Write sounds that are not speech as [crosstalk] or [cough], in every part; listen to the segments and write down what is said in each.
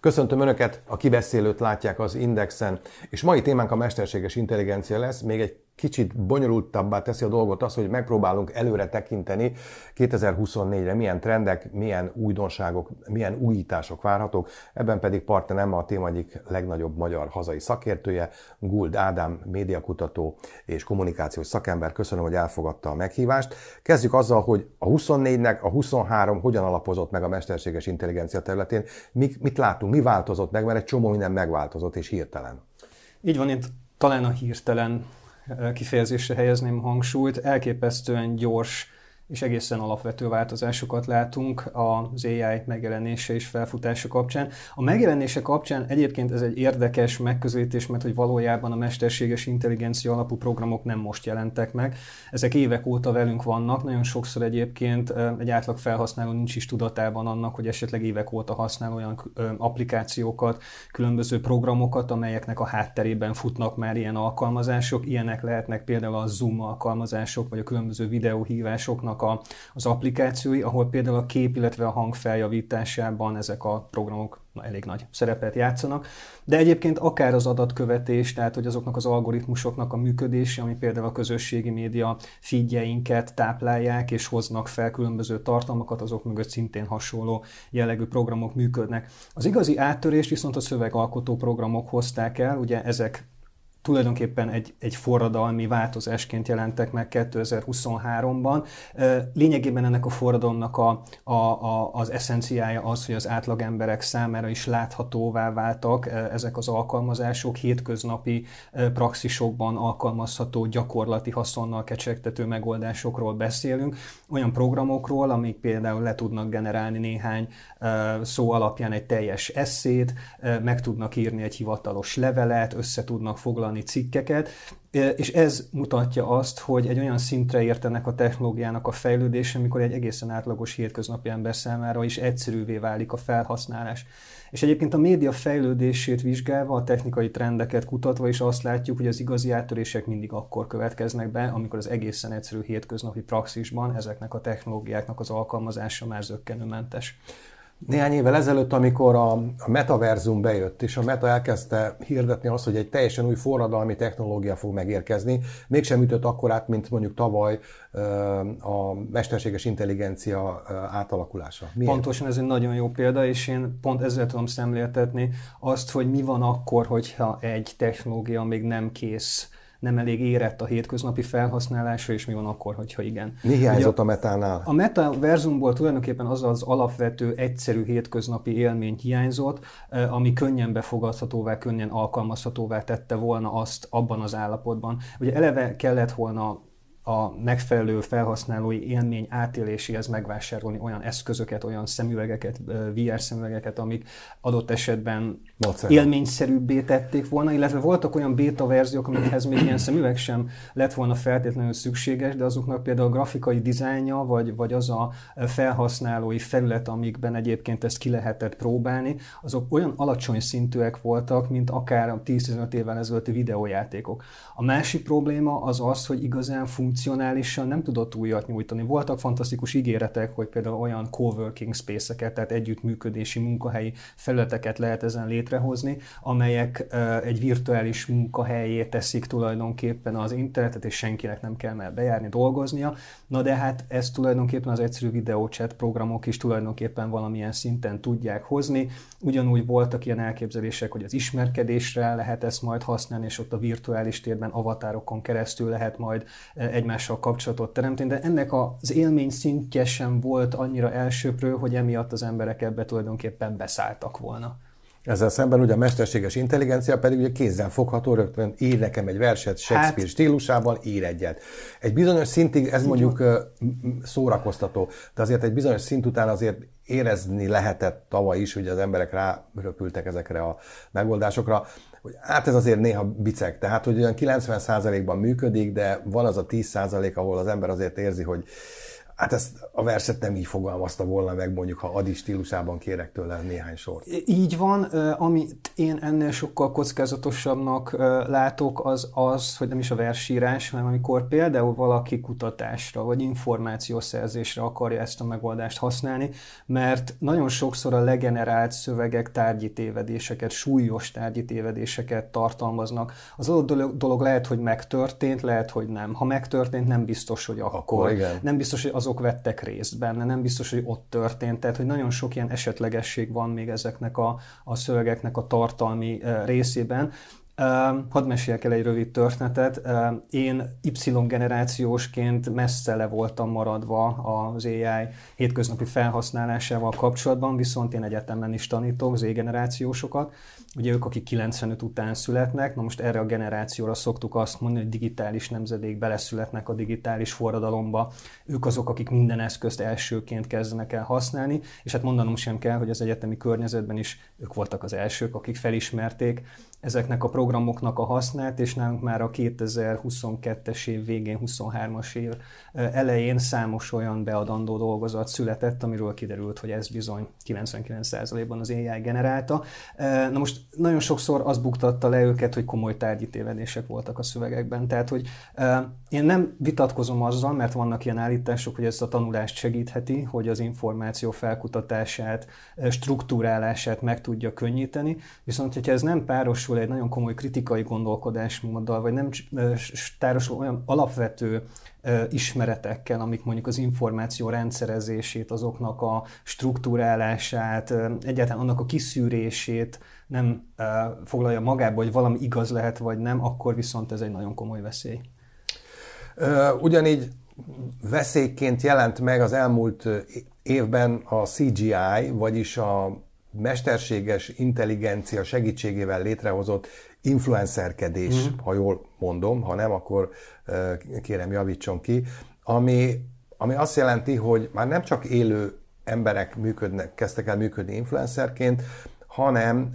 Köszöntöm Önöket, a kibeszélőt látják az Indexen, és mai témánk a mesterséges intelligencia lesz, még egy kicsit bonyolultabbá teszi a dolgot az, hogy megpróbálunk előre tekinteni 2024-re, milyen trendek, milyen újdonságok, milyen újítások várhatók. Ebben pedig partnerem a téma egyik legnagyobb magyar hazai szakértője, Guld Ádám, médiakutató és kommunikációs szakember. Köszönöm, hogy elfogadta a meghívást. Kezdjük azzal, hogy a 24-nek a 23 hogyan alapozott meg a mesterséges intelligencia területén. Mit, mit látunk, mi változott meg, mert egy csomó minden megváltozott és hirtelen. Így van, itt talán a hirtelen kifejezésre helyezném hangsúlyt. Elképesztően gyors és egészen alapvető változásokat látunk az AI megjelenése és felfutása kapcsán. A megjelenése kapcsán egyébként ez egy érdekes megközelítés, mert hogy valójában a mesterséges intelligencia alapú programok nem most jelentek meg. Ezek évek óta velünk vannak, nagyon sokszor egyébként egy átlag felhasználó nincs is tudatában annak, hogy esetleg évek óta használ olyan applikációkat, különböző programokat, amelyeknek a hátterében futnak már ilyen alkalmazások. Ilyenek lehetnek például a Zoom alkalmazások, vagy a különböző videóhívásoknak a, az applikációi, ahol például a kép, illetve a hang feljavításában ezek a programok na, elég nagy szerepet játszanak. De egyébként akár az adatkövetés, tehát hogy azoknak az algoritmusoknak a működése, ami például a közösségi média feedjeinket táplálják és hoznak fel különböző tartalmakat, azok mögött szintén hasonló jellegű programok működnek. Az igazi áttörést viszont a szövegalkotó programok hozták el, ugye ezek tulajdonképpen egy, egy forradalmi változásként jelentek meg 2023-ban. Lényegében ennek a forradalomnak a, a, a, az eszenciája az, hogy az átlagemberek számára is láthatóvá váltak ezek az alkalmazások, hétköznapi praxisokban alkalmazható gyakorlati haszonnal kecsegtető megoldásokról beszélünk, olyan programokról, amik például le tudnak generálni néhány szó alapján egy teljes eszét, meg tudnak írni egy hivatalos levelet, össze tudnak foglalni írni cikkeket, és ez mutatja azt, hogy egy olyan szintre értenek a technológiának a fejlődése, amikor egy egészen átlagos hétköznapi ember számára is egyszerűvé válik a felhasználás. És egyébként a média fejlődését vizsgálva, a technikai trendeket kutatva is azt látjuk, hogy az igazi áttörések mindig akkor következnek be, amikor az egészen egyszerű hétköznapi praxisban ezeknek a technológiáknak az alkalmazása már zöggenőmentes. Néhány évvel ezelőtt, amikor a, a metaverzum bejött, és a meta elkezdte hirdetni azt, hogy egy teljesen új forradalmi technológia fog megérkezni, mégsem ütött akkorát, mint mondjuk tavaly a mesterséges intelligencia átalakulása. Milyen? Pontosan ez egy nagyon jó példa, és én pont ezzel tudom szemléltetni azt, hogy mi van akkor, hogyha egy technológia még nem kész nem elég érett a hétköznapi felhasználásra, és mi van akkor, hogyha igen. Mi hiányzott a metánál? A metaverzumból tulajdonképpen az az alapvető, egyszerű hétköznapi élmény hiányzott, eh, ami könnyen befogadhatóvá, könnyen alkalmazhatóvá tette volna azt abban az állapotban. Ugye eleve kellett volna a megfelelő felhasználói élmény átéléséhez megvásárolni olyan eszközöket, olyan szemüvegeket, VR szemüvegeket, amik adott esetben Módszer. élményszerűbbé tették volna, illetve voltak olyan beta verziók, amikhez még ilyen szemüveg sem lett volna feltétlenül szükséges, de azoknak például a grafikai dizájnja, vagy, vagy az a felhasználói felület, amikben egyébként ezt ki lehetett próbálni, azok olyan alacsony szintűek voltak, mint akár a 10-15 évvel ezelőtti videójátékok. A másik probléma az az, hogy igazán funkcionálisan nem tudott újat nyújtani. Voltak fantasztikus ígéretek, hogy például olyan coworking space-eket, tehát együttműködési munkahelyi felületeket lehet ezen létrehozni, amelyek egy virtuális munkahelyé teszik tulajdonképpen az internetet, és senkinek nem kell már bejárni, dolgoznia. Na de hát ezt tulajdonképpen az egyszerű videóchat programok is tulajdonképpen valamilyen szinten tudják hozni. Ugyanúgy voltak ilyen elképzelések, hogy az ismerkedésre lehet ezt majd használni, és ott a virtuális térben avatárokon keresztül lehet majd egymással kapcsolatot teremteni, de ennek az élmény szintje sem volt annyira elsőprő, hogy emiatt az emberek ebbe tulajdonképpen beszálltak volna. Ezzel szemben ugye a mesterséges intelligencia pedig ugye kézzel fogható, rögtön ír nekem egy verset Shakespeare hát, stílusával, ír egyet. Egy bizonyos szintig ez mondjuk szórakoztató, de azért egy bizonyos szint után azért érezni lehetett tavaly is, hogy az emberek ráröpültek ezekre a megoldásokra, hogy hát ez azért néha biceg, tehát hogy olyan 90%-ban működik, de van az a 10% ahol az ember azért érzi, hogy Hát ezt a verset nem így fogalmazta volna meg, mondjuk, ha Adi stílusában kérek tőle néhány sort. Így van, amit én ennél sokkal kockázatosabbnak látok, az az, hogy nem is a versírás, hanem amikor például valaki kutatásra vagy információszerzésre akarja ezt a megoldást használni, mert nagyon sokszor a legenerált szövegek tárgyi tévedéseket, súlyos tárgyi tévedéseket tartalmaznak. Az adott dolog lehet, hogy megtörtént, lehet, hogy nem. Ha megtörtént, nem biztos, hogy akkor. akkor igen. Nem biztos, hogy az azok vettek részt benne, nem biztos, hogy ott történt, tehát hogy nagyon sok ilyen esetlegesség van még ezeknek a, a szövegeknek a tartalmi részében. Hadd meséljek el egy rövid történetet. Én Y generációsként messze le voltam maradva az AI hétköznapi felhasználásával kapcsolatban, viszont én egyetemen is tanítok Z generációsokat, ugye ők, akik 95 után születnek, na most erre a generációra szoktuk azt mondani, hogy digitális nemzedék beleszületnek a digitális forradalomba, ők azok, akik minden eszközt elsőként kezdenek el használni, és hát mondanom sem kell, hogy az egyetemi környezetben is ők voltak az elsők, akik felismerték ezeknek a programoknak a hasznát, és nálunk már a 2022-es év végén, 23-as év elején számos olyan beadandó dolgozat született, amiről kiderült, hogy ez bizony 99%-ban az AI generálta. Na most nagyon sokszor az buktatta le őket, hogy komoly tárgyi tévedések voltak a szövegekben. Tehát, hogy én nem vitatkozom azzal, mert vannak ilyen állítások, hogy ez a tanulást segítheti, hogy az információ felkutatását, struktúrálását meg tudja könnyíteni, viszont hogyha ez nem párosul egy nagyon komoly kritikai gondolkodásmóddal, vagy nem tárosul olyan alapvető ismeretekkel, amik mondjuk az információ rendszerezését, azoknak a struktúrálását, egyáltalán annak a kiszűrését nem foglalja magába, hogy valami igaz lehet, vagy nem, akkor viszont ez egy nagyon komoly veszély. Ugyanígy veszélyként jelent meg az elmúlt évben a CGI, vagyis a mesterséges intelligencia segítségével létrehozott influencerkedés, mm. ha jól mondom, ha nem, akkor kérem javítson ki, ami, ami azt jelenti, hogy már nem csak élő emberek működnek, kezdtek el működni influencerként, hanem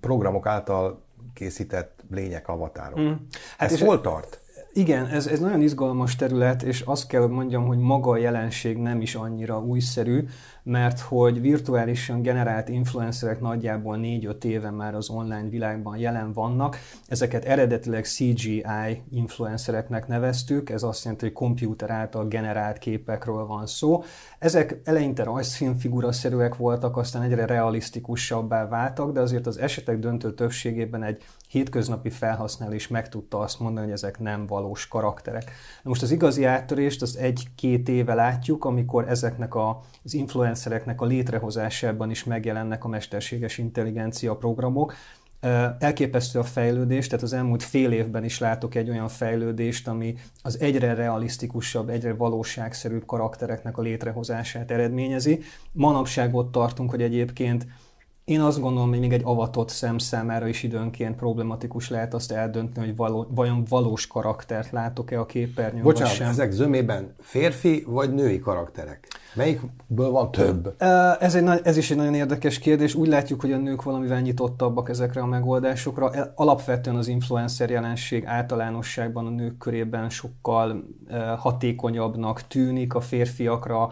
programok által készített lények, avatárok. Mm. Hát Ez hol tart? Igen, ez, ez nagyon izgalmas terület, és azt kell mondjam, hogy maga a jelenség nem is annyira újszerű, mert hogy virtuálisan generált influencerek nagyjából 4-5 éve már az online világban jelen vannak. Ezeket eredetileg CGI influencereknek neveztük, ez azt jelenti, hogy komputer által generált képekről van szó. Ezek eleinte rajzfilmfigura-szerűek voltak, aztán egyre realisztikusabbá váltak, de azért az esetek döntő többségében egy hétköznapi felhasználó is meg tudta azt mondani, hogy ezek nem valós karakterek. Na most az igazi áttörést az egy-két éve látjuk, amikor ezeknek az influencereknek a létrehozásában is megjelennek a mesterséges intelligencia programok, Elképesztő a fejlődés, tehát az elmúlt fél évben is látok egy olyan fejlődést, ami az egyre realisztikusabb, egyre valóságszerűbb karaktereknek a létrehozását eredményezi. Manapság ott tartunk, hogy egyébként én azt gondolom, hogy még egy avatott szem számára is időnként problematikus lehet azt eldönteni, hogy való, vajon valós karaktert látok-e a képernyőn, Bocsánat, sem. ezek zömében férfi vagy női karakterek? Melyikből van több? Ez, egy, ez is egy nagyon érdekes kérdés. Úgy látjuk, hogy a nők valamivel nyitottabbak ezekre a megoldásokra. E, alapvetően az influencer jelenség általánosságban a nők körében sokkal hatékonyabbnak tűnik a férfiakra,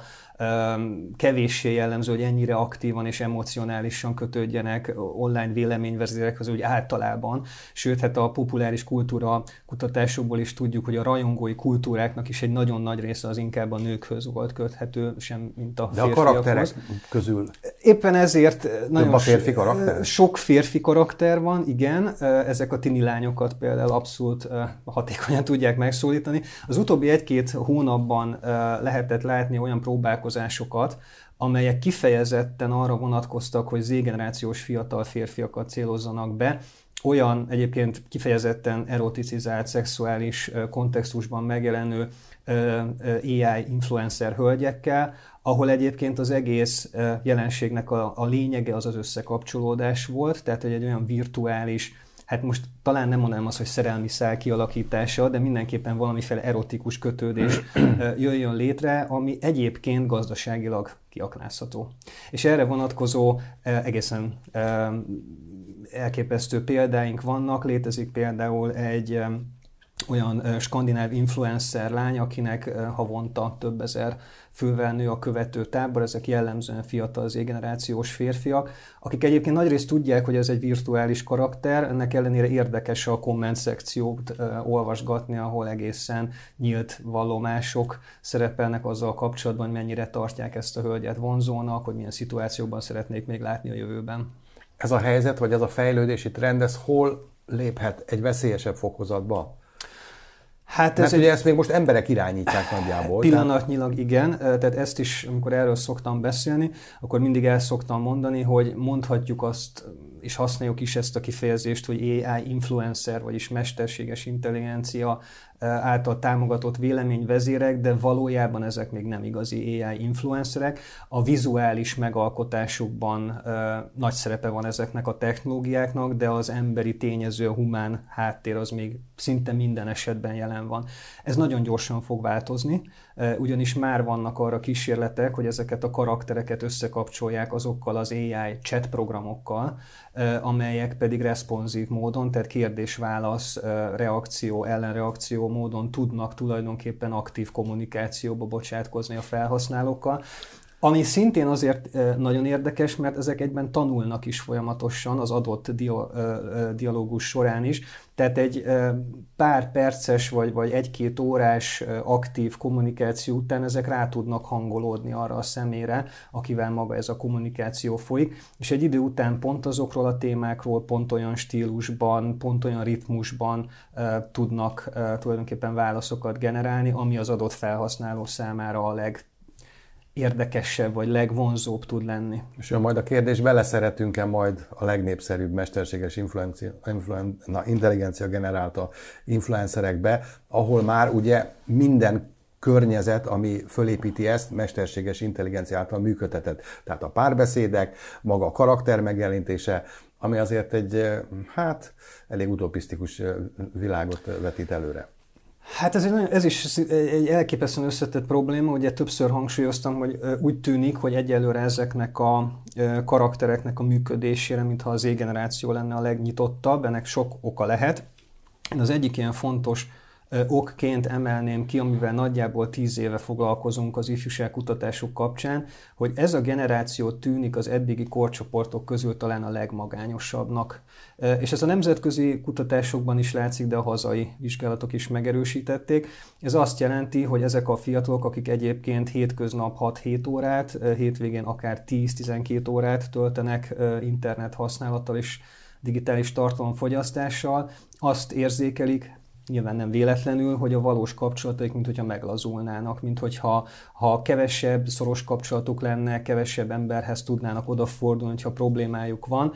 kevéssé jellemző, hogy ennyire aktívan és emocionálisan kötődjenek online véleményvezérekhez, úgy általában. Sőt, hát a populáris kultúra kutatásokból is tudjuk, hogy a rajongói kultúráknak is egy nagyon nagy része az inkább a nőkhöz volt köthető, sem mint a De a karakterek közül? Éppen ezért nagyon a férfi karakter? sok férfi karakter van, igen. Ezek a tini lányokat például abszolút hatékonyan tudják megszólítani. Az utóbbi egy-két hónapban lehetett látni olyan próbálkozásokat, amelyek kifejezetten arra vonatkoztak, hogy z-generációs fiatal férfiakat célozzanak be, olyan egyébként kifejezetten eroticizált, szexuális kontextusban megjelenő AI influencer hölgyekkel, ahol egyébként az egész jelenségnek a, a lényege az az összekapcsolódás volt, tehát hogy egy olyan virtuális, hát most talán nem mondanám azt, hogy szerelmi szál kialakítása, de mindenképpen valamiféle erotikus kötődés jöjjön létre, ami egyébként gazdaságilag kiaknázható. És erre vonatkozó egészen elképesztő példáink vannak, létezik például egy olyan skandináv influencer lány, akinek havonta több ezer fővel nő a követő tábor, ezek jellemzően fiatal Z-generációs férfiak, akik egyébként nagyrészt tudják, hogy ez egy virtuális karakter, ennek ellenére érdekes a komment szekciót olvasgatni, ahol egészen nyílt vallomások szerepelnek azzal kapcsolatban, mennyire tartják ezt a hölgyet vonzónak, hogy milyen szituációban szeretnék még látni a jövőben. Ez a helyzet, vagy ez a fejlődési trend, ez hol léphet egy veszélyesebb fokozatba? Hát ez Mert egy... ugye ezt még most emberek irányítják nagyjából. Pillanatnyilag tehát... igen, tehát ezt is, amikor erről szoktam beszélni, akkor mindig el szoktam mondani, hogy mondhatjuk azt, és használjuk is ezt a kifejezést, hogy AI influencer, vagyis mesterséges intelligencia által támogatott véleményvezérek, de valójában ezek még nem igazi AI influencerek. A vizuális megalkotásukban nagy szerepe van ezeknek a technológiáknak, de az emberi tényező, a humán háttér az még szinte minden esetben jelen van. Ez nagyon gyorsan fog változni, ugyanis már vannak arra kísérletek, hogy ezeket a karaktereket összekapcsolják azokkal az AI chat programokkal, amelyek pedig responsív módon, tehát kérdés-válasz, reakció, ellenreakció módon tudnak tulajdonképpen aktív kommunikációba bocsátkozni a felhasználókkal. Ami szintén azért nagyon érdekes, mert ezek egyben tanulnak is folyamatosan az adott dialógus során is. Tehát egy pár perces vagy, vagy egy-két órás aktív kommunikáció után ezek rá tudnak hangolódni arra a személyre, akivel maga ez a kommunikáció folyik, és egy idő után pont azokról a témákról, pont olyan stílusban, pont olyan ritmusban tudnak tulajdonképpen válaszokat generálni, ami az adott felhasználó számára a leg legérdekesebb, vagy legvonzóbb tud lenni. És jön majd a kérdés, beleszeretünk-e majd a legnépszerűbb mesterséges influencia, influen, na, intelligencia generálta influencerekbe, ahol már ugye minden környezet, ami fölépíti ezt, mesterséges intelligencia által működtetett. Tehát a párbeszédek, maga a karakter megjelenítése, ami azért egy, hát, elég utopisztikus világot vetít előre. Hát ez, egy, ez is egy elképesztően összetett probléma, ugye többször hangsúlyoztam, hogy úgy tűnik, hogy egyelőre ezeknek a karaktereknek a működésére, mintha az Z-generáció lenne a legnyitottabb, ennek sok oka lehet. Az egyik ilyen fontos okként emelném ki, amivel nagyjából tíz éve foglalkozunk az ifjúságkutatások kapcsán, hogy ez a generáció tűnik az eddigi korcsoportok közül talán a legmagányosabbnak. És ez a nemzetközi kutatásokban is látszik, de a hazai vizsgálatok is megerősítették. Ez azt jelenti, hogy ezek a fiatalok, akik egyébként hétköznap 6-7 órát, hétvégén akár 10-12 órát töltenek internet használattal és digitális tartalomfogyasztással, azt érzékelik, nyilván nem véletlenül, hogy a valós kapcsolataik, mint hogyha meglazulnának, mint hogyha ha kevesebb szoros kapcsolatuk lenne, kevesebb emberhez tudnának odafordulni, hogyha problémájuk van.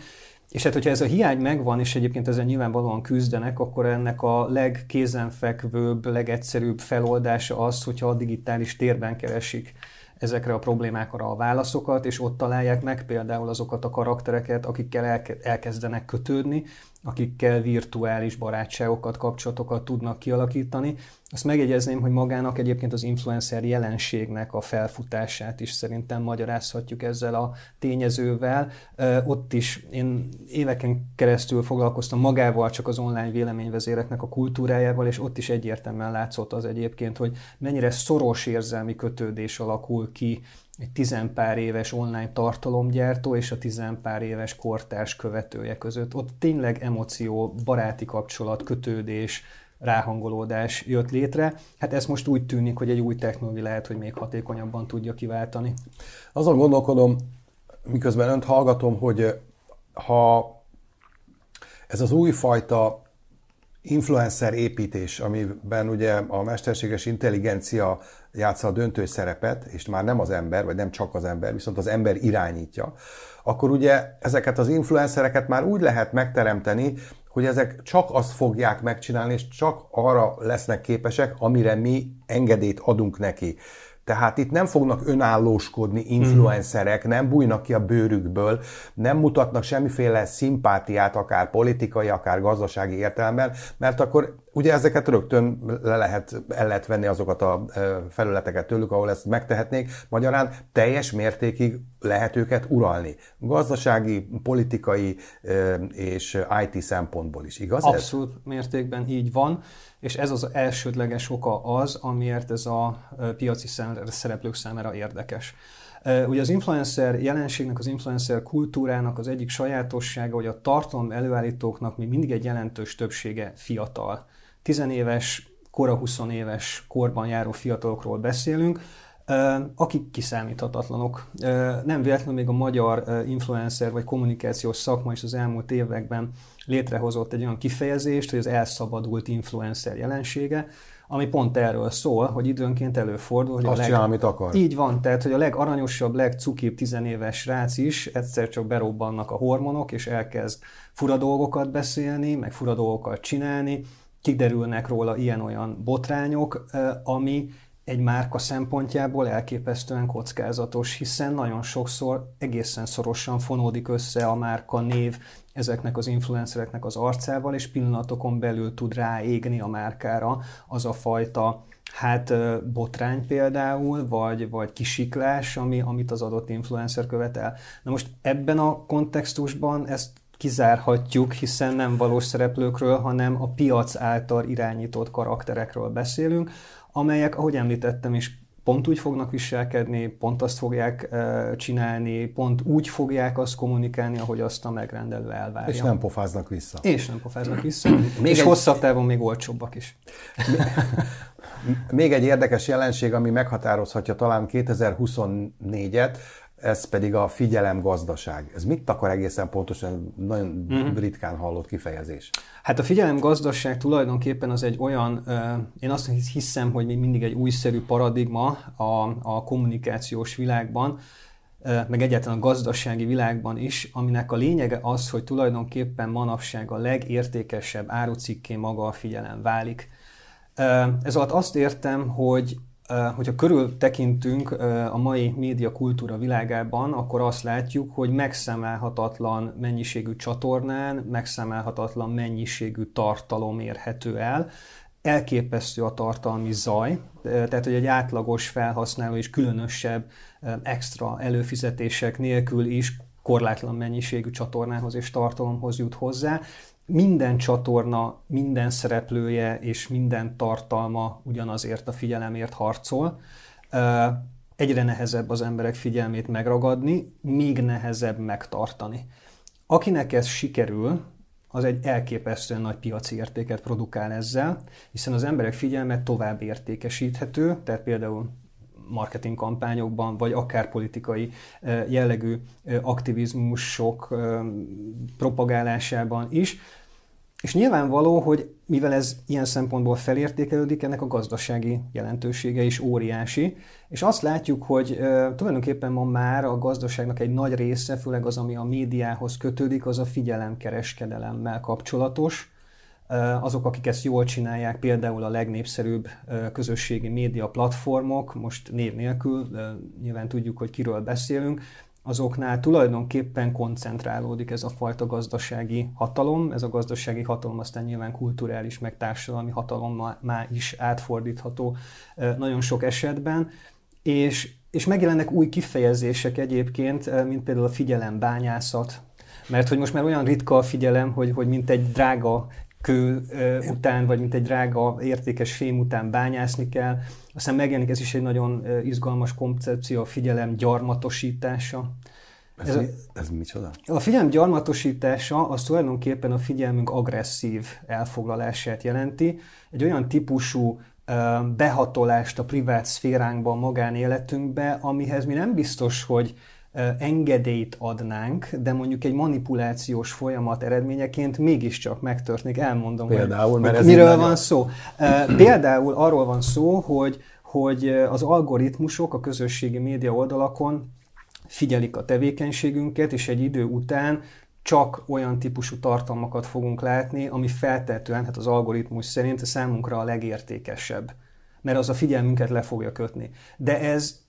És hát, hogyha ez a hiány megvan, és egyébként ezzel nyilvánvalóan küzdenek, akkor ennek a legkézenfekvőbb, legegyszerűbb feloldása az, hogyha a digitális térben keresik ezekre a problémákra a válaszokat, és ott találják meg például azokat a karaktereket, akikkel elkezdenek kötődni, akikkel virtuális barátságokat, kapcsolatokat tudnak kialakítani. Azt megjegyezném, hogy magának egyébként az influencer jelenségnek a felfutását is szerintem magyarázhatjuk ezzel a tényezővel. Ott is én éveken keresztül foglalkoztam magával csak az online véleményvezéreknek a kultúrájával, és ott is egyértelműen látszott az egyébként, hogy mennyire szoros érzelmi kötődés alakul ki egy tizenpár éves online tartalomgyártó és a tizenpár éves kortárs követője között. Ott tényleg emóció, baráti kapcsolat, kötődés, ráhangolódás jött létre. Hát ez most úgy tűnik, hogy egy új technológia lehet, hogy még hatékonyabban tudja kiváltani. Azon gondolkodom, miközben önt hallgatom, hogy ha ez az újfajta influencer építés, amiben ugye a mesterséges intelligencia játsza a döntő szerepet, és már nem az ember, vagy nem csak az ember, viszont az ember irányítja, akkor ugye ezeket az influencereket már úgy lehet megteremteni, hogy ezek csak azt fogják megcsinálni, és csak arra lesznek képesek, amire mi engedélyt adunk neki. Tehát itt nem fognak önállóskodni influencerek, nem bújnak ki a bőrükből, nem mutatnak semmiféle szimpátiát, akár politikai, akár gazdasági értelemben, mert akkor ugye ezeket rögtön le lehet, el lehet venni azokat a felületeket tőlük, ahol ezt megtehetnék. Magyarán teljes mértékig lehet őket uralni. Gazdasági, politikai és IT szempontból is, igaz? Abszolút ez? mértékben így van és ez az elsődleges oka az, amiért ez a piaci szereplők számára érdekes. Ugye az influencer jelenségnek, az influencer kultúrának az egyik sajátossága, hogy a tartalom előállítóknak még mindig egy jelentős többsége fiatal. Tizenéves, kora 20 éves korban járó fiatalokról beszélünk, akik kiszámíthatatlanok. Nem véletlenül még a magyar influencer vagy kommunikációs szakma is az elmúlt években létrehozott egy olyan kifejezést, hogy az elszabadult influencer jelensége, ami pont erről szól, hogy időnként előfordul, hogy Azt a leg... csinál, amit akar. Így van, tehát hogy a legaranyosabb, legcukibb tizenéves rác is egyszer csak berobbannak a hormonok, és elkezd fura dolgokat beszélni, meg fura dolgokat csinálni, kiderülnek róla ilyen-olyan botrányok, ami egy márka szempontjából elképesztően kockázatos, hiszen nagyon sokszor egészen szorosan fonódik össze a márka név ezeknek az influencereknek az arcával, és pillanatokon belül tud ráégni a márkára az a fajta hát botrány például, vagy, vagy kisiklás, ami, amit az adott influencer követel. Na most ebben a kontextusban ezt kizárhatjuk, hiszen nem valós szereplőkről, hanem a piac által irányított karakterekről beszélünk, amelyek, ahogy említettem is, pont úgy fognak viselkedni, pont azt fogják uh, csinálni, pont úgy fogják azt kommunikálni, ahogy azt a megrendelő elvárja. És nem pofáznak vissza. És nem pofáznak vissza. még és egy... hosszabb távon még olcsóbbak is. [laughs] még egy érdekes jelenség, ami meghatározhatja talán 2024-et, ez pedig a figyelemgazdaság. Ez mit akar egészen pontosan? Nagyon uh-huh. ritkán hallott kifejezés. Hát a figyelemgazdaság tulajdonképpen az egy olyan, én azt hiszem, hogy még mindig egy újszerű paradigma a, a kommunikációs világban, meg egyáltalán a gazdasági világban is, aminek a lényege az, hogy tulajdonképpen manapság a legértékesebb árucikké maga a figyelem válik. Ez alatt azt értem, hogy hogyha körül tekintünk a mai média kultúra világában, akkor azt látjuk, hogy megszámálhatatlan mennyiségű csatornán, megszámálhatatlan mennyiségű tartalom érhető el, elképesztő a tartalmi zaj, tehát hogy egy átlagos felhasználó és különösebb extra előfizetések nélkül is korlátlan mennyiségű csatornához és tartalomhoz jut hozzá, minden csatorna, minden szereplője és minden tartalma ugyanazért a figyelemért harcol. Egyre nehezebb az emberek figyelmét megragadni, még nehezebb megtartani. Akinek ez sikerül, az egy elképesztően nagy piaci értéket produkál ezzel, hiszen az emberek figyelme tovább értékesíthető, tehát például marketing kampányokban, vagy akár politikai jellegű aktivizmusok propagálásában is, és nyilvánvaló, hogy mivel ez ilyen szempontból felértékelődik, ennek a gazdasági jelentősége is óriási, és azt látjuk, hogy e, tulajdonképpen ma már a gazdaságnak egy nagy része, főleg az, ami a médiához kötődik, az a figyelemkereskedelemmel kapcsolatos. E, azok, akik ezt jól csinálják, például a legnépszerűbb e, közösségi média platformok, most név nélkül, nyilván tudjuk, hogy kiről beszélünk, azoknál tulajdonképpen koncentrálódik ez a fajta gazdasági hatalom. Ez a gazdasági hatalom aztán nyilván kulturális, meg társadalmi hatalom már is átfordítható nagyon sok esetben. És, és megjelennek új kifejezések egyébként, mint például a figyelembányászat, mert hogy most már olyan ritka a figyelem, hogy, hogy mint egy drága kő után, vagy mint egy drága, értékes fém után bányászni kell. Aztán megjelenik ez is egy nagyon izgalmas koncepció, a figyelem gyarmatosítása. Ez, ez, mi, ez micsoda? A figyelem gyarmatosítása az tulajdonképpen a figyelmünk agresszív elfoglalását jelenti. Egy olyan típusú behatolást a privát szféránkba, a magánéletünkbe, amihez mi nem biztos, hogy engedélyt adnánk, de mondjuk egy manipulációs folyamat eredményeként mégiscsak megtörténik. Elmondom, Például, hogy, mert hogy miről van szó. Például arról van szó, hogy, hogy az algoritmusok a közösségi média oldalakon figyelik a tevékenységünket, és egy idő után csak olyan típusú tartalmakat fogunk látni, ami feltetően, hát az algoritmus szerint számunkra a legértékesebb, mert az a figyelmünket le fogja kötni. De ez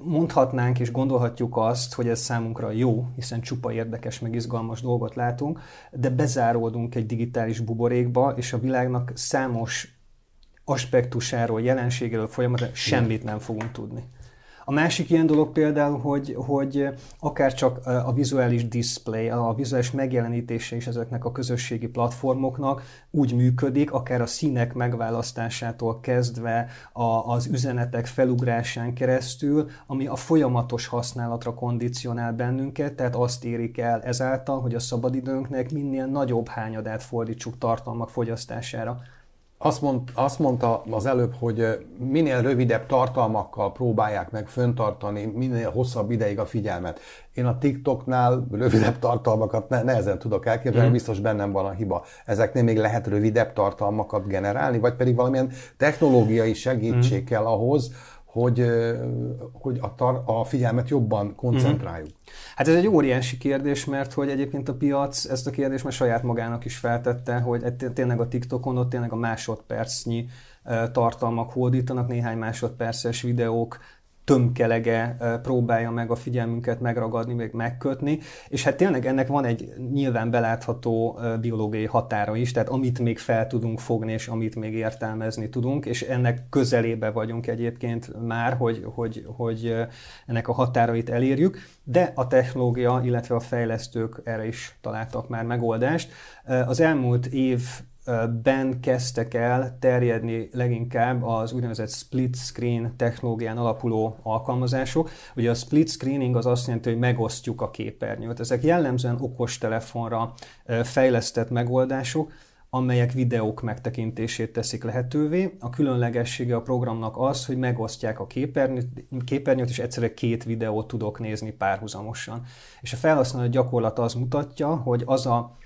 mondhatnánk és gondolhatjuk azt, hogy ez számunkra jó, hiszen csupa érdekes, meg izgalmas dolgot látunk, de bezáródunk egy digitális buborékba, és a világnak számos aspektusáról, jelenségéről folyamatosan semmit nem fogunk tudni. A másik ilyen dolog például, hogy, hogy akár csak a vizuális display, a vizuális megjelenítése is ezeknek a közösségi platformoknak úgy működik, akár a színek megválasztásától kezdve a, az üzenetek felugrásán keresztül, ami a folyamatos használatra kondicionál bennünket, tehát azt érik el ezáltal, hogy a szabadidőnknek minél nagyobb hányadát fordítsuk tartalmak fogyasztására. Azt, mond, azt mondta az előbb, hogy minél rövidebb tartalmakkal próbálják meg föntartani, minél hosszabb ideig a figyelmet. Én a TikToknál rövidebb tartalmakat ne, nehezen tudok elképzelni, mm. biztos bennem van a hiba. Ezeknél még lehet rövidebb tartalmakat generálni, vagy pedig valamilyen technológiai segítség mm. kell ahhoz, hogy, hogy a, tar- a figyelmet jobban koncentráljuk. Mm. Hát ez egy óriási kérdés, mert hogy egyébként a piac ezt a kérdést már saját magának is feltette, hogy tényleg a TikTokon ott tényleg a másodpercnyi tartalmak hódítanak, néhány másodperces videók, tömkelege próbálja meg a figyelmünket megragadni, még megkötni, és hát tényleg ennek van egy nyilván belátható biológiai határa is, tehát amit még fel tudunk fogni, és amit még értelmezni tudunk, és ennek közelébe vagyunk egyébként már, hogy, hogy, hogy ennek a határait elérjük, de a technológia, illetve a fejlesztők erre is találtak már megoldást. Az elmúlt év ben kezdtek el terjedni leginkább az úgynevezett split screen technológián alapuló alkalmazások. Ugye a split screening az azt jelenti, hogy megosztjuk a képernyőt. Ezek jellemzően okostelefonra fejlesztett megoldások, amelyek videók megtekintését teszik lehetővé. A különlegessége a programnak az, hogy megosztják a képernyőt, képernyőt és egyszerre két videót tudok nézni párhuzamosan. És a felhasználó gyakorlat az mutatja, hogy az a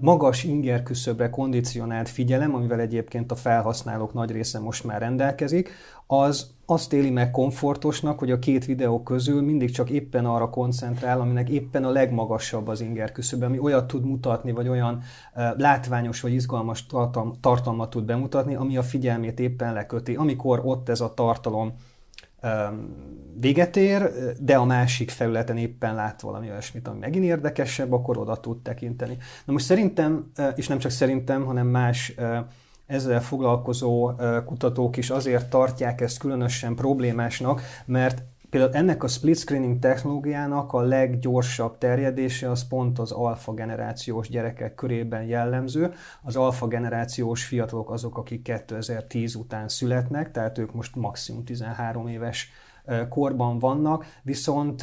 magas inger küszöbre kondicionált figyelem, amivel egyébként a felhasználók nagy része most már rendelkezik, az azt éli meg komfortosnak, hogy a két videó közül mindig csak éppen arra koncentrál, aminek éppen a legmagasabb az inger küszöbe, ami olyat tud mutatni, vagy olyan látványos vagy izgalmas tartalmat tud bemutatni, ami a figyelmét éppen leköti. Amikor ott ez a tartalom véget ér, de a másik felületen éppen lát valami olyasmit, ami megint érdekesebb, akkor oda tud tekinteni. Na most szerintem, és nem csak szerintem, hanem más ezzel foglalkozó kutatók is azért tartják ezt különösen problémásnak, mert Például ennek a split screening technológiának a leggyorsabb terjedése az pont az alfa generációs gyerekek körében jellemző. Az alfa generációs fiatalok azok, akik 2010 után születnek, tehát ők most maximum 13 éves korban vannak, viszont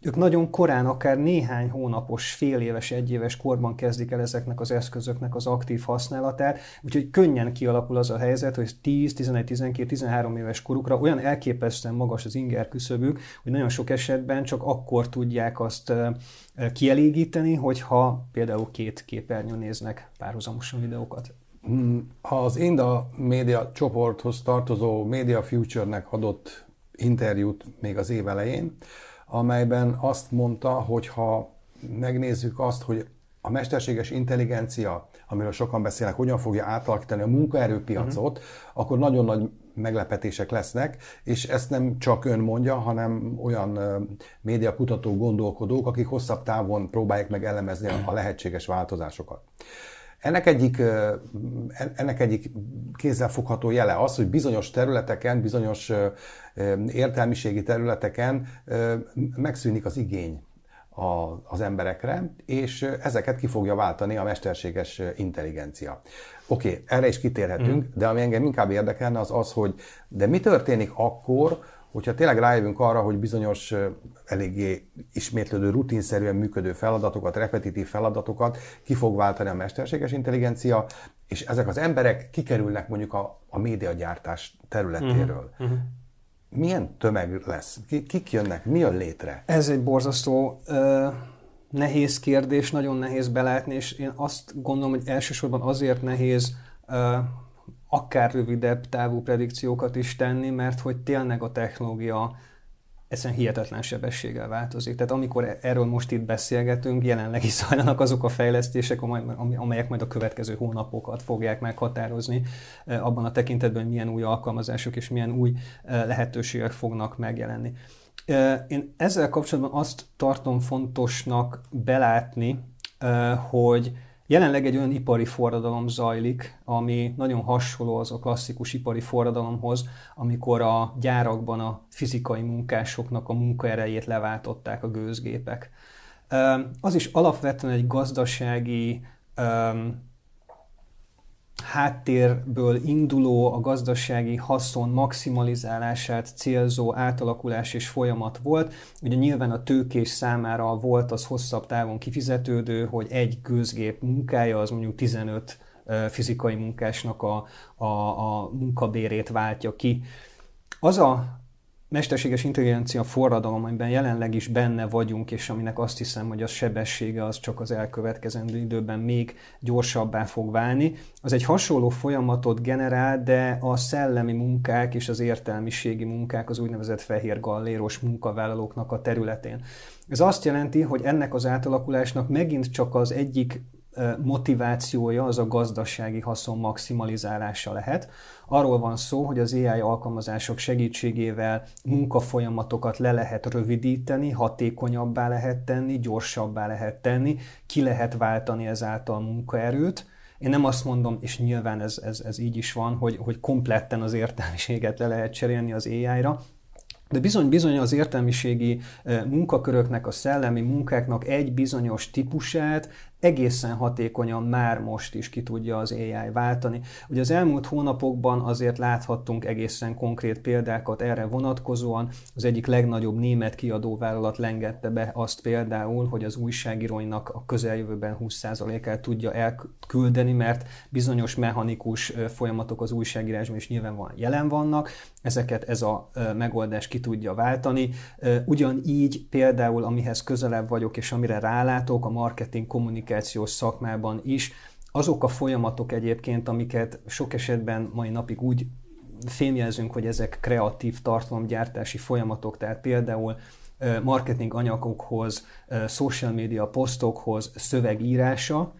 ők nagyon korán, akár néhány hónapos, fél éves, egyéves korban kezdik el ezeknek az eszközöknek az aktív használatát, úgyhogy könnyen kialakul az a helyzet, hogy 10, 11, 12, 13 éves korukra olyan elképesztően magas az inger küszöbük, hogy nagyon sok esetben csak akkor tudják azt kielégíteni, hogyha például két képernyőn néznek párhuzamosan videókat. Hmm, az Inda média csoporthoz tartozó Media Future-nek adott interjút még az év elején, amelyben azt mondta, hogy ha megnézzük azt, hogy a mesterséges intelligencia, amiről sokan beszélnek, hogyan fogja átalakítani a munkaerőpiacot, uh-huh. akkor nagyon nagy meglepetések lesznek, és ezt nem csak ön mondja, hanem olyan médiakutató gondolkodók, akik hosszabb távon próbálják meg elemezni a lehetséges változásokat. Ennek egyik, ennek egyik kézzelfogható jele az, hogy bizonyos területeken, bizonyos értelmiségi területeken megszűnik az igény az emberekre, és ezeket ki fogja váltani a mesterséges intelligencia. Oké, okay, erre is kitérhetünk, mm. de ami engem inkább érdekelne az az, hogy de mi történik akkor, hogyha tényleg rájövünk arra, hogy bizonyos eléggé ismétlődő, rutinszerűen működő feladatokat, repetitív feladatokat ki fog váltani a mesterséges intelligencia, és ezek az emberek kikerülnek mondjuk a, a médiagyártás területéről. Uh-huh. Milyen tömeg lesz? Kik jönnek? Mi jön létre? Ez egy borzasztó uh, nehéz kérdés, nagyon nehéz belátni, és én azt gondolom, hogy elsősorban azért nehéz uh, akár rövidebb távú predikciókat is tenni, mert hogy tényleg a technológia egyszerűen hihetetlen sebességgel változik. Tehát amikor erről most itt beszélgetünk, jelenleg is zajlanak azok a fejlesztések, amelyek majd a következő hónapokat fogják meghatározni abban a tekintetben, hogy milyen új alkalmazások és milyen új lehetőségek fognak megjelenni. Én ezzel kapcsolatban azt tartom fontosnak belátni, hogy Jelenleg egy olyan ipari forradalom zajlik, ami nagyon hasonló az a klasszikus ipari forradalomhoz, amikor a gyárakban a fizikai munkásoknak a munkaerejét leváltották a gőzgépek. Az is alapvetően egy gazdasági háttérből induló, a gazdasági haszon maximalizálását célzó átalakulás és folyamat volt. Ugye nyilván a tőkés számára volt az hosszabb távon kifizetődő, hogy egy gőzgép munkája az mondjuk 15 fizikai munkásnak a, a, a munkabérét váltja ki. Az a mesterséges intelligencia forradalom, amiben jelenleg is benne vagyunk, és aminek azt hiszem, hogy a sebessége az csak az elkövetkezendő időben még gyorsabbá fog válni, az egy hasonló folyamatot generál, de a szellemi munkák és az értelmiségi munkák az úgynevezett fehér galléros munkavállalóknak a területén. Ez azt jelenti, hogy ennek az átalakulásnak megint csak az egyik motivációja az a gazdasági haszon maximalizálása lehet. Arról van szó, hogy az AI alkalmazások segítségével munkafolyamatokat le lehet rövidíteni, hatékonyabbá lehet tenni, gyorsabbá lehet tenni, ki lehet váltani ezáltal munkaerőt, én nem azt mondom, és nyilván ez, ez, ez így is van, hogy, hogy kompletten az értelmiséget le lehet cserélni az AI-ra, de bizony-bizony az értelmiségi munkaköröknek, a szellemi munkáknak egy bizonyos típusát egészen hatékonyan már most is ki tudja az AI váltani. Ugye az elmúlt hónapokban azért láthattunk egészen konkrét példákat erre vonatkozóan. Az egyik legnagyobb német kiadóvállalat lengette be azt például, hogy az újságíróinak a közeljövőben 20%-át tudja elküldeni, mert bizonyos mechanikus folyamatok az újságírásban is nyilvánvalóan jelen vannak, ezeket ez a megoldás ki tudja váltani. Ugyanígy például, amihez közelebb vagyok és amire rálátok, a marketing kommunikáció kommunikációs szakmában is, azok a folyamatok egyébként, amiket sok esetben mai napig úgy fémjelzünk, hogy ezek kreatív tartalomgyártási folyamatok, tehát például marketing anyagokhoz, social media posztokhoz szövegírása,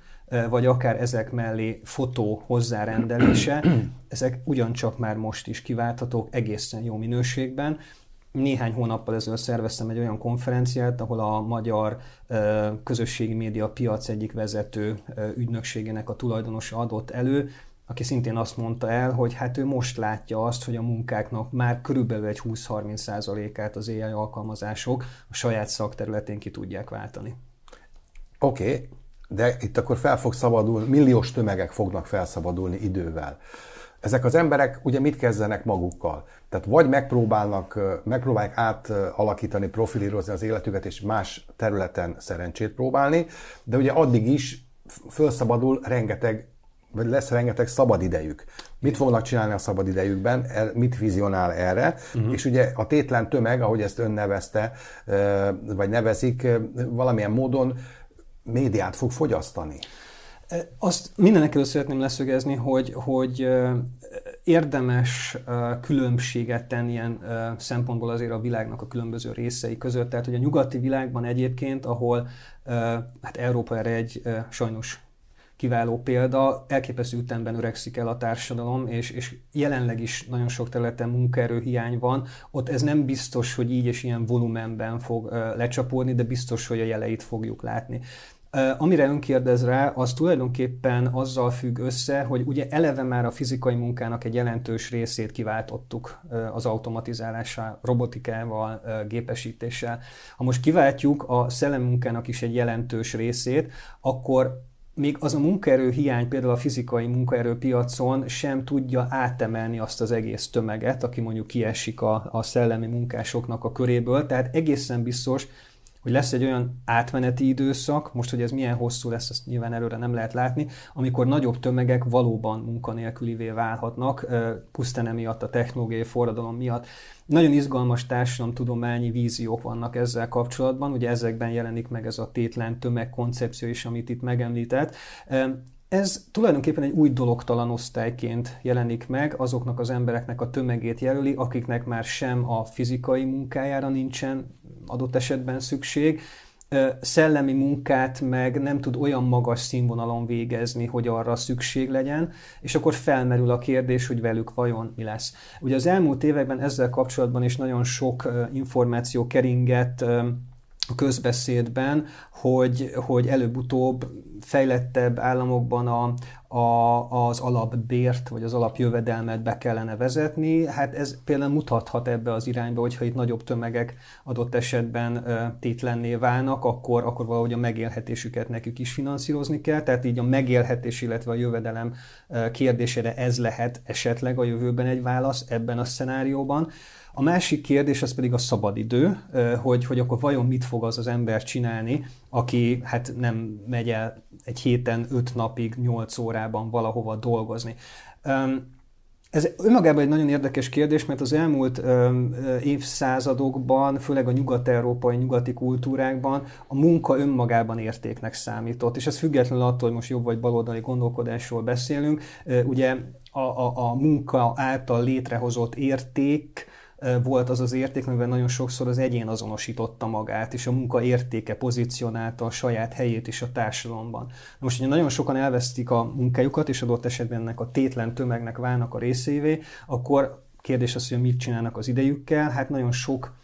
vagy akár ezek mellé fotó hozzárendelése, ezek ugyancsak már most is kiválthatók egészen jó minőségben, néhány hónappal ezelőtt szerveztem egy olyan konferenciát, ahol a magyar közösségi média piac egyik vezető ügynökségének a tulajdonosa adott elő, aki szintén azt mondta el, hogy hát ő most látja azt, hogy a munkáknak már körülbelül egy 20-30%-át az AI alkalmazások a saját szakterületén ki tudják váltani. Oké, okay, de itt akkor fel fog szabadulni, milliós tömegek fognak felszabadulni idővel. Ezek az emberek ugye mit kezdenek magukkal? Tehát vagy megpróbálnak, megpróbálják átalakítani, profilírozni az életüket, és más területen szerencsét próbálni, de ugye addig is felszabadul rengeteg vagy lesz rengeteg szabad idejük. Mit fognak csinálni a szabad idejükben, mit vizionál erre, uh-huh. és ugye a tétlen tömeg, ahogy ezt ön nevezte, vagy nevezik, valamilyen módon médiát fog fogyasztani. Azt mindenek előtt szeretném leszögezni, hogy, hogy érdemes különbséget tenni ilyen szempontból azért a világnak a különböző részei között. Tehát, hogy a nyugati világban egyébként, ahol hát Európa erre egy sajnos kiváló példa, elképesztő ütemben öregszik el a társadalom, és, és jelenleg is nagyon sok területen munkaerőhiány van. Ott ez nem biztos, hogy így és ilyen volumenben fog lecsapódni, de biztos, hogy a jeleit fogjuk látni. Amire ön kérdez rá, az tulajdonképpen azzal függ össze, hogy ugye eleve már a fizikai munkának egy jelentős részét kiváltottuk az automatizálással, robotikával, gépesítéssel. Ha most kiváltjuk a szellemmunkának is egy jelentős részét, akkor még az a munkaerő hiány például a fizikai munkaerőpiacon sem tudja átemelni azt az egész tömeget, aki mondjuk kiesik a, a szellemi munkásoknak a köréből. Tehát egészen biztos, hogy lesz egy olyan átmeneti időszak, most, hogy ez milyen hosszú lesz, ezt nyilván előre nem lehet látni, amikor nagyobb tömegek valóban munkanélkülivé válhatnak, pusztán emiatt a technológiai forradalom miatt. Nagyon izgalmas társadalomtudományi víziók vannak ezzel kapcsolatban, ugye ezekben jelenik meg ez a tétlen tömeg koncepció is, amit itt megemlített. Ez tulajdonképpen egy új dologtalan osztályként jelenik meg, azoknak az embereknek a tömegét jelöli, akiknek már sem a fizikai munkájára nincsen adott esetben szükség, szellemi munkát meg nem tud olyan magas színvonalon végezni, hogy arra szükség legyen, és akkor felmerül a kérdés, hogy velük vajon mi lesz. Ugye az elmúlt években ezzel kapcsolatban is nagyon sok információ keringett közbeszédben, hogy, hogy előbb-utóbb fejlettebb államokban a, a, az alapbért, vagy az alapjövedelmet be kellene vezetni. Hát ez például mutathat ebbe az irányba, hogyha itt nagyobb tömegek adott esetben tétlenné válnak, akkor, akkor valahogy a megélhetésüket nekük is finanszírozni kell. Tehát így a megélhetés, illetve a jövedelem kérdésére ez lehet esetleg a jövőben egy válasz ebben a szenárióban. A másik kérdés az pedig a szabadidő, hogy, hogy akkor vajon mit fog az az ember csinálni, aki hát nem megy el egy héten öt napig, nyolc órában valahova dolgozni. Ez önmagában egy nagyon érdekes kérdés, mert az elmúlt évszázadokban, főleg a nyugat-európai, nyugati kultúrákban a munka önmagában értéknek számított, és ez függetlenül attól, hogy most jobb vagy baloldali gondolkodásról beszélünk, ugye a, a, a munka által létrehozott érték, volt az az érték, amiben nagyon sokszor az egyén azonosította magát, és a munka értéke pozícionálta a saját helyét is a társadalomban. Na most, hogyha nagyon sokan elvesztik a munkájukat, és adott esetben ennek a tétlen tömegnek válnak a részévé, akkor kérdés az, hogy mit csinálnak az idejükkel. Hát nagyon sok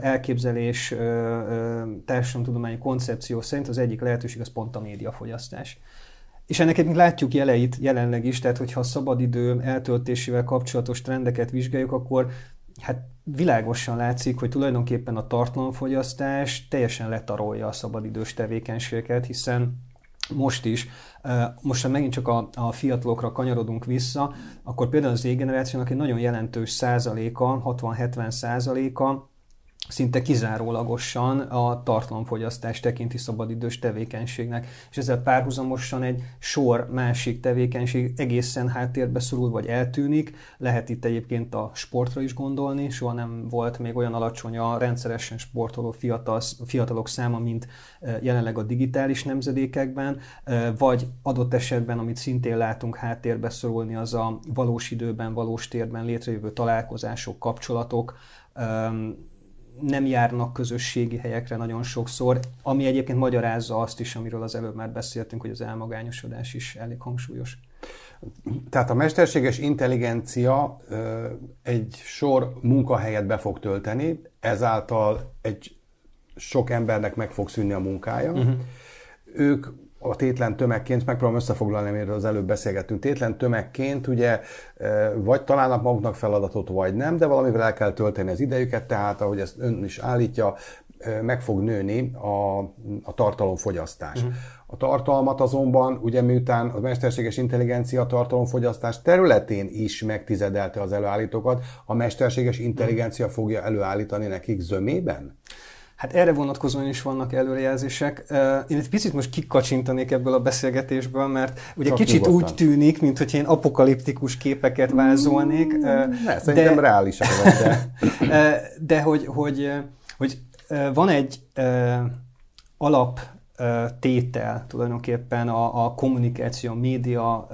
elképzelés, társadalomtudományi koncepció szerint az egyik lehetőség az pont a médiafogyasztás. És ennek egyébként látjuk jeleit jelenleg is, tehát hogyha a szabadidő eltöltésével kapcsolatos trendeket vizsgáljuk, akkor hát világosan látszik, hogy tulajdonképpen a tartalomfogyasztás teljesen letarolja a szabadidős tevékenységeket, hiszen most is, most ha megint csak a, a fiatalokra kanyarodunk vissza, akkor például az Z-generációnak egy nagyon jelentős százaléka, 60-70 százaléka szinte kizárólagosan a tartalomfogyasztás tekinti szabadidős tevékenységnek, és ezzel párhuzamosan egy sor másik tevékenység egészen háttérbe szorul, vagy eltűnik. Lehet itt egyébként a sportra is gondolni, soha nem volt még olyan alacsony a rendszeresen sportoló fiatal, fiatalok száma, mint e, jelenleg a digitális nemzedékekben, e, vagy adott esetben, amit szintén látunk háttérbe szorulni, az a valós időben, valós térben létrejövő találkozások, kapcsolatok, nem járnak közösségi helyekre nagyon sokszor, ami egyébként magyarázza azt is, amiről az előbb már beszéltünk, hogy az elmagányosodás is elég hangsúlyos. Tehát a mesterséges intelligencia egy sor munkahelyet be fog tölteni, ezáltal egy sok embernek meg fog szűnni a munkája. Uh-huh. Ők a tétlen tömegként, megpróbálom összefoglalni, amiről az előbb beszélgettünk, tétlen tömegként ugye e, vagy találnak maguknak feladatot, vagy nem, de valamivel el kell tölteni az idejüket, tehát ahogy ezt ön is állítja, e, meg fog nőni a, a tartalomfogyasztás. Uh-huh. A tartalmat azonban, ugye miután a mesterséges intelligencia tartalomfogyasztás területén is megtizedelte az előállítókat, a mesterséges intelligencia fogja előállítani nekik zömében? Hát erre vonatkozóan is vannak előrejelzések. Én egy picit most kikacsintanék ebből a beszélgetésből, mert ugye Csak kicsit nyugodtan. úgy tűnik, mint hogy én apokaliptikus képeket vázolnék. Mm, ne, szerintem de, reálisak de. [laughs] de hogy, hogy, hogy van egy alap tétel tulajdonképpen a, a kommunikáció, média,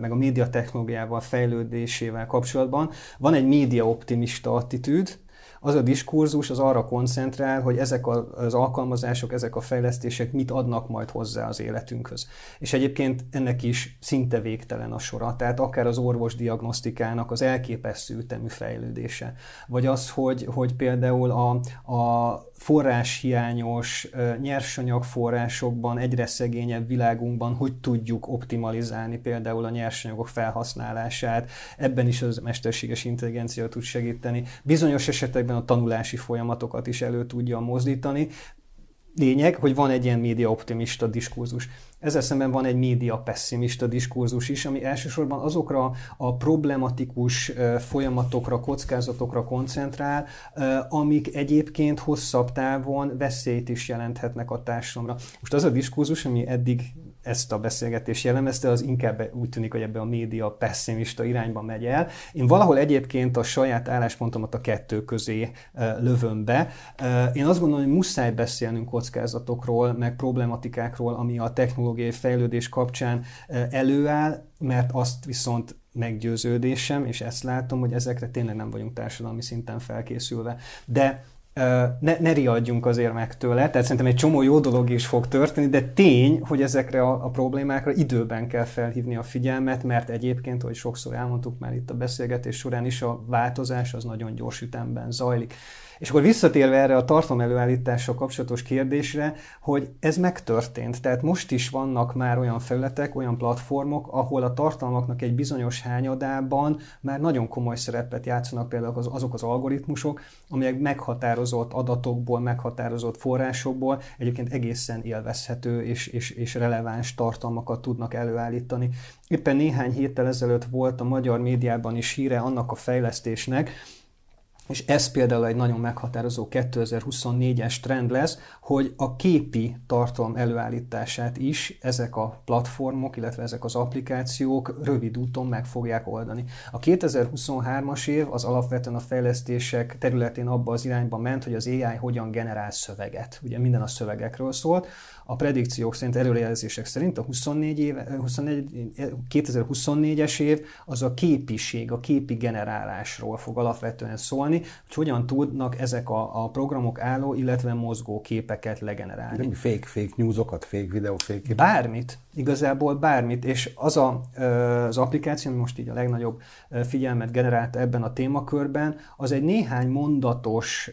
meg a média technológiával fejlődésével kapcsolatban. Van egy média optimista attitűd, az a diskurzus az arra koncentrál, hogy ezek az alkalmazások, ezek a fejlesztések mit adnak majd hozzá az életünkhöz. És egyébként ennek is szinte végtelen a sora. Tehát akár az orvos diagnosztikának az elképesztő ütemű fejlődése, vagy az, hogy, hogy például a, a forráshiányos nyersanyagforrásokban, egyre szegényebb világunkban hogy tudjuk optimalizálni például a nyersanyagok felhasználását. Ebben is az mesterséges intelligencia tud segíteni. Bizonyos esetekben a tanulási folyamatokat is elő tudja mozdítani. Lényeg, hogy van egy ilyen média optimista diskurzus. Ezzel szemben van egy média pessimista diskurzus is, ami elsősorban azokra a problematikus folyamatokra, kockázatokra koncentrál, amik egyébként hosszabb távon veszélyt is jelenthetnek a társadalomra. Most az a diskurzus, ami eddig ezt a beszélgetést jellemezte, az inkább úgy tűnik, hogy ebbe a média pessimista irányba megy el. Én valahol egyébként a saját álláspontomat a kettő közé lövöm be. Én azt gondolom, hogy muszáj beszélnünk kockázatokról, meg problematikákról, ami a technológiai fejlődés kapcsán előáll, mert azt viszont meggyőződésem, és ezt látom, hogy ezekre tényleg nem vagyunk társadalmi szinten felkészülve. De ne, ne riadjunk az érmektől, tehát szerintem egy csomó jó dolog is fog történni, de tény, hogy ezekre a, a problémákra időben kell felhívni a figyelmet, mert egyébként, hogy sokszor elmondtuk már itt a beszélgetés során is, a változás az nagyon gyors ütemben zajlik. És akkor visszatérve erre a tartalom előállítással kapcsolatos kérdésre, hogy ez megtörtént. Tehát most is vannak már olyan felületek, olyan platformok, ahol a tartalmaknak egy bizonyos hányadában már nagyon komoly szerepet játszanak például az, azok az algoritmusok, amelyek meghatározott adatokból, meghatározott forrásokból egyébként egészen élvezhető és, és, és releváns tartalmakat tudnak előállítani. Éppen néhány héttel ezelőtt volt a magyar médiában is híre annak a fejlesztésnek, és ez például egy nagyon meghatározó 2024-es trend lesz, hogy a képi tartalom előállítását is ezek a platformok, illetve ezek az applikációk rövid úton meg fogják oldani. A 2023-as év az alapvetően a fejlesztések területén abba az irányba ment, hogy az AI hogyan generál szöveget. Ugye minden a szövegekről szólt, a predikciók szerint, előrejelzések szerint a 24 éve, 24, 2024-es év az a képiség, a képi generálásról fog alapvetően szólni, hogy hogyan tudnak ezek a, a programok álló, illetve mozgó képeket legenerálni. De mi fake, fake newsokat, fake videó, fake? Bármit, igazából bármit, és az a, az applikáció, ami most így a legnagyobb figyelmet generált ebben a témakörben, az egy néhány mondatos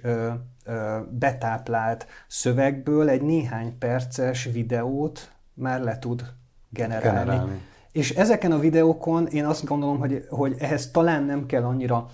betáplált szövegből egy néhány perces videót már le tud generálni. generálni. És ezeken a videókon én azt gondolom, hogy, hogy ehhez talán nem kell annyira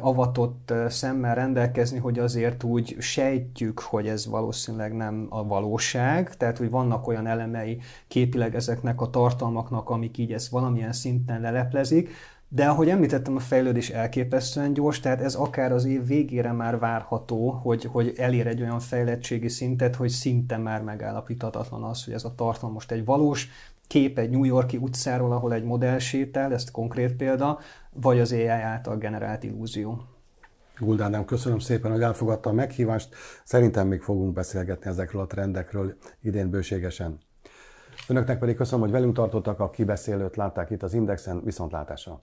avatott szemmel rendelkezni, hogy azért úgy sejtjük, hogy ez valószínűleg nem a valóság, tehát hogy vannak olyan elemei képileg ezeknek a tartalmaknak, amik így ezt valamilyen szinten leleplezik, de ahogy említettem, a fejlődés elképesztően gyors, tehát ez akár az év végére már várható, hogy, hogy elér egy olyan fejlettségi szintet, hogy szinte már megállapíthatatlan az, hogy ez a tartalom most egy valós kép egy New Yorki utcáról, ahol egy modell sétál, ezt konkrét példa, vagy az AI által generált illúzió. Guldánám, köszönöm szépen, hogy elfogadta a meghívást. Szerintem még fogunk beszélgetni ezekről a trendekről idén bőségesen. Önöknek pedig köszönöm, hogy velünk tartottak, a kibeszélőt látták itt az Indexen, viszontlátásra!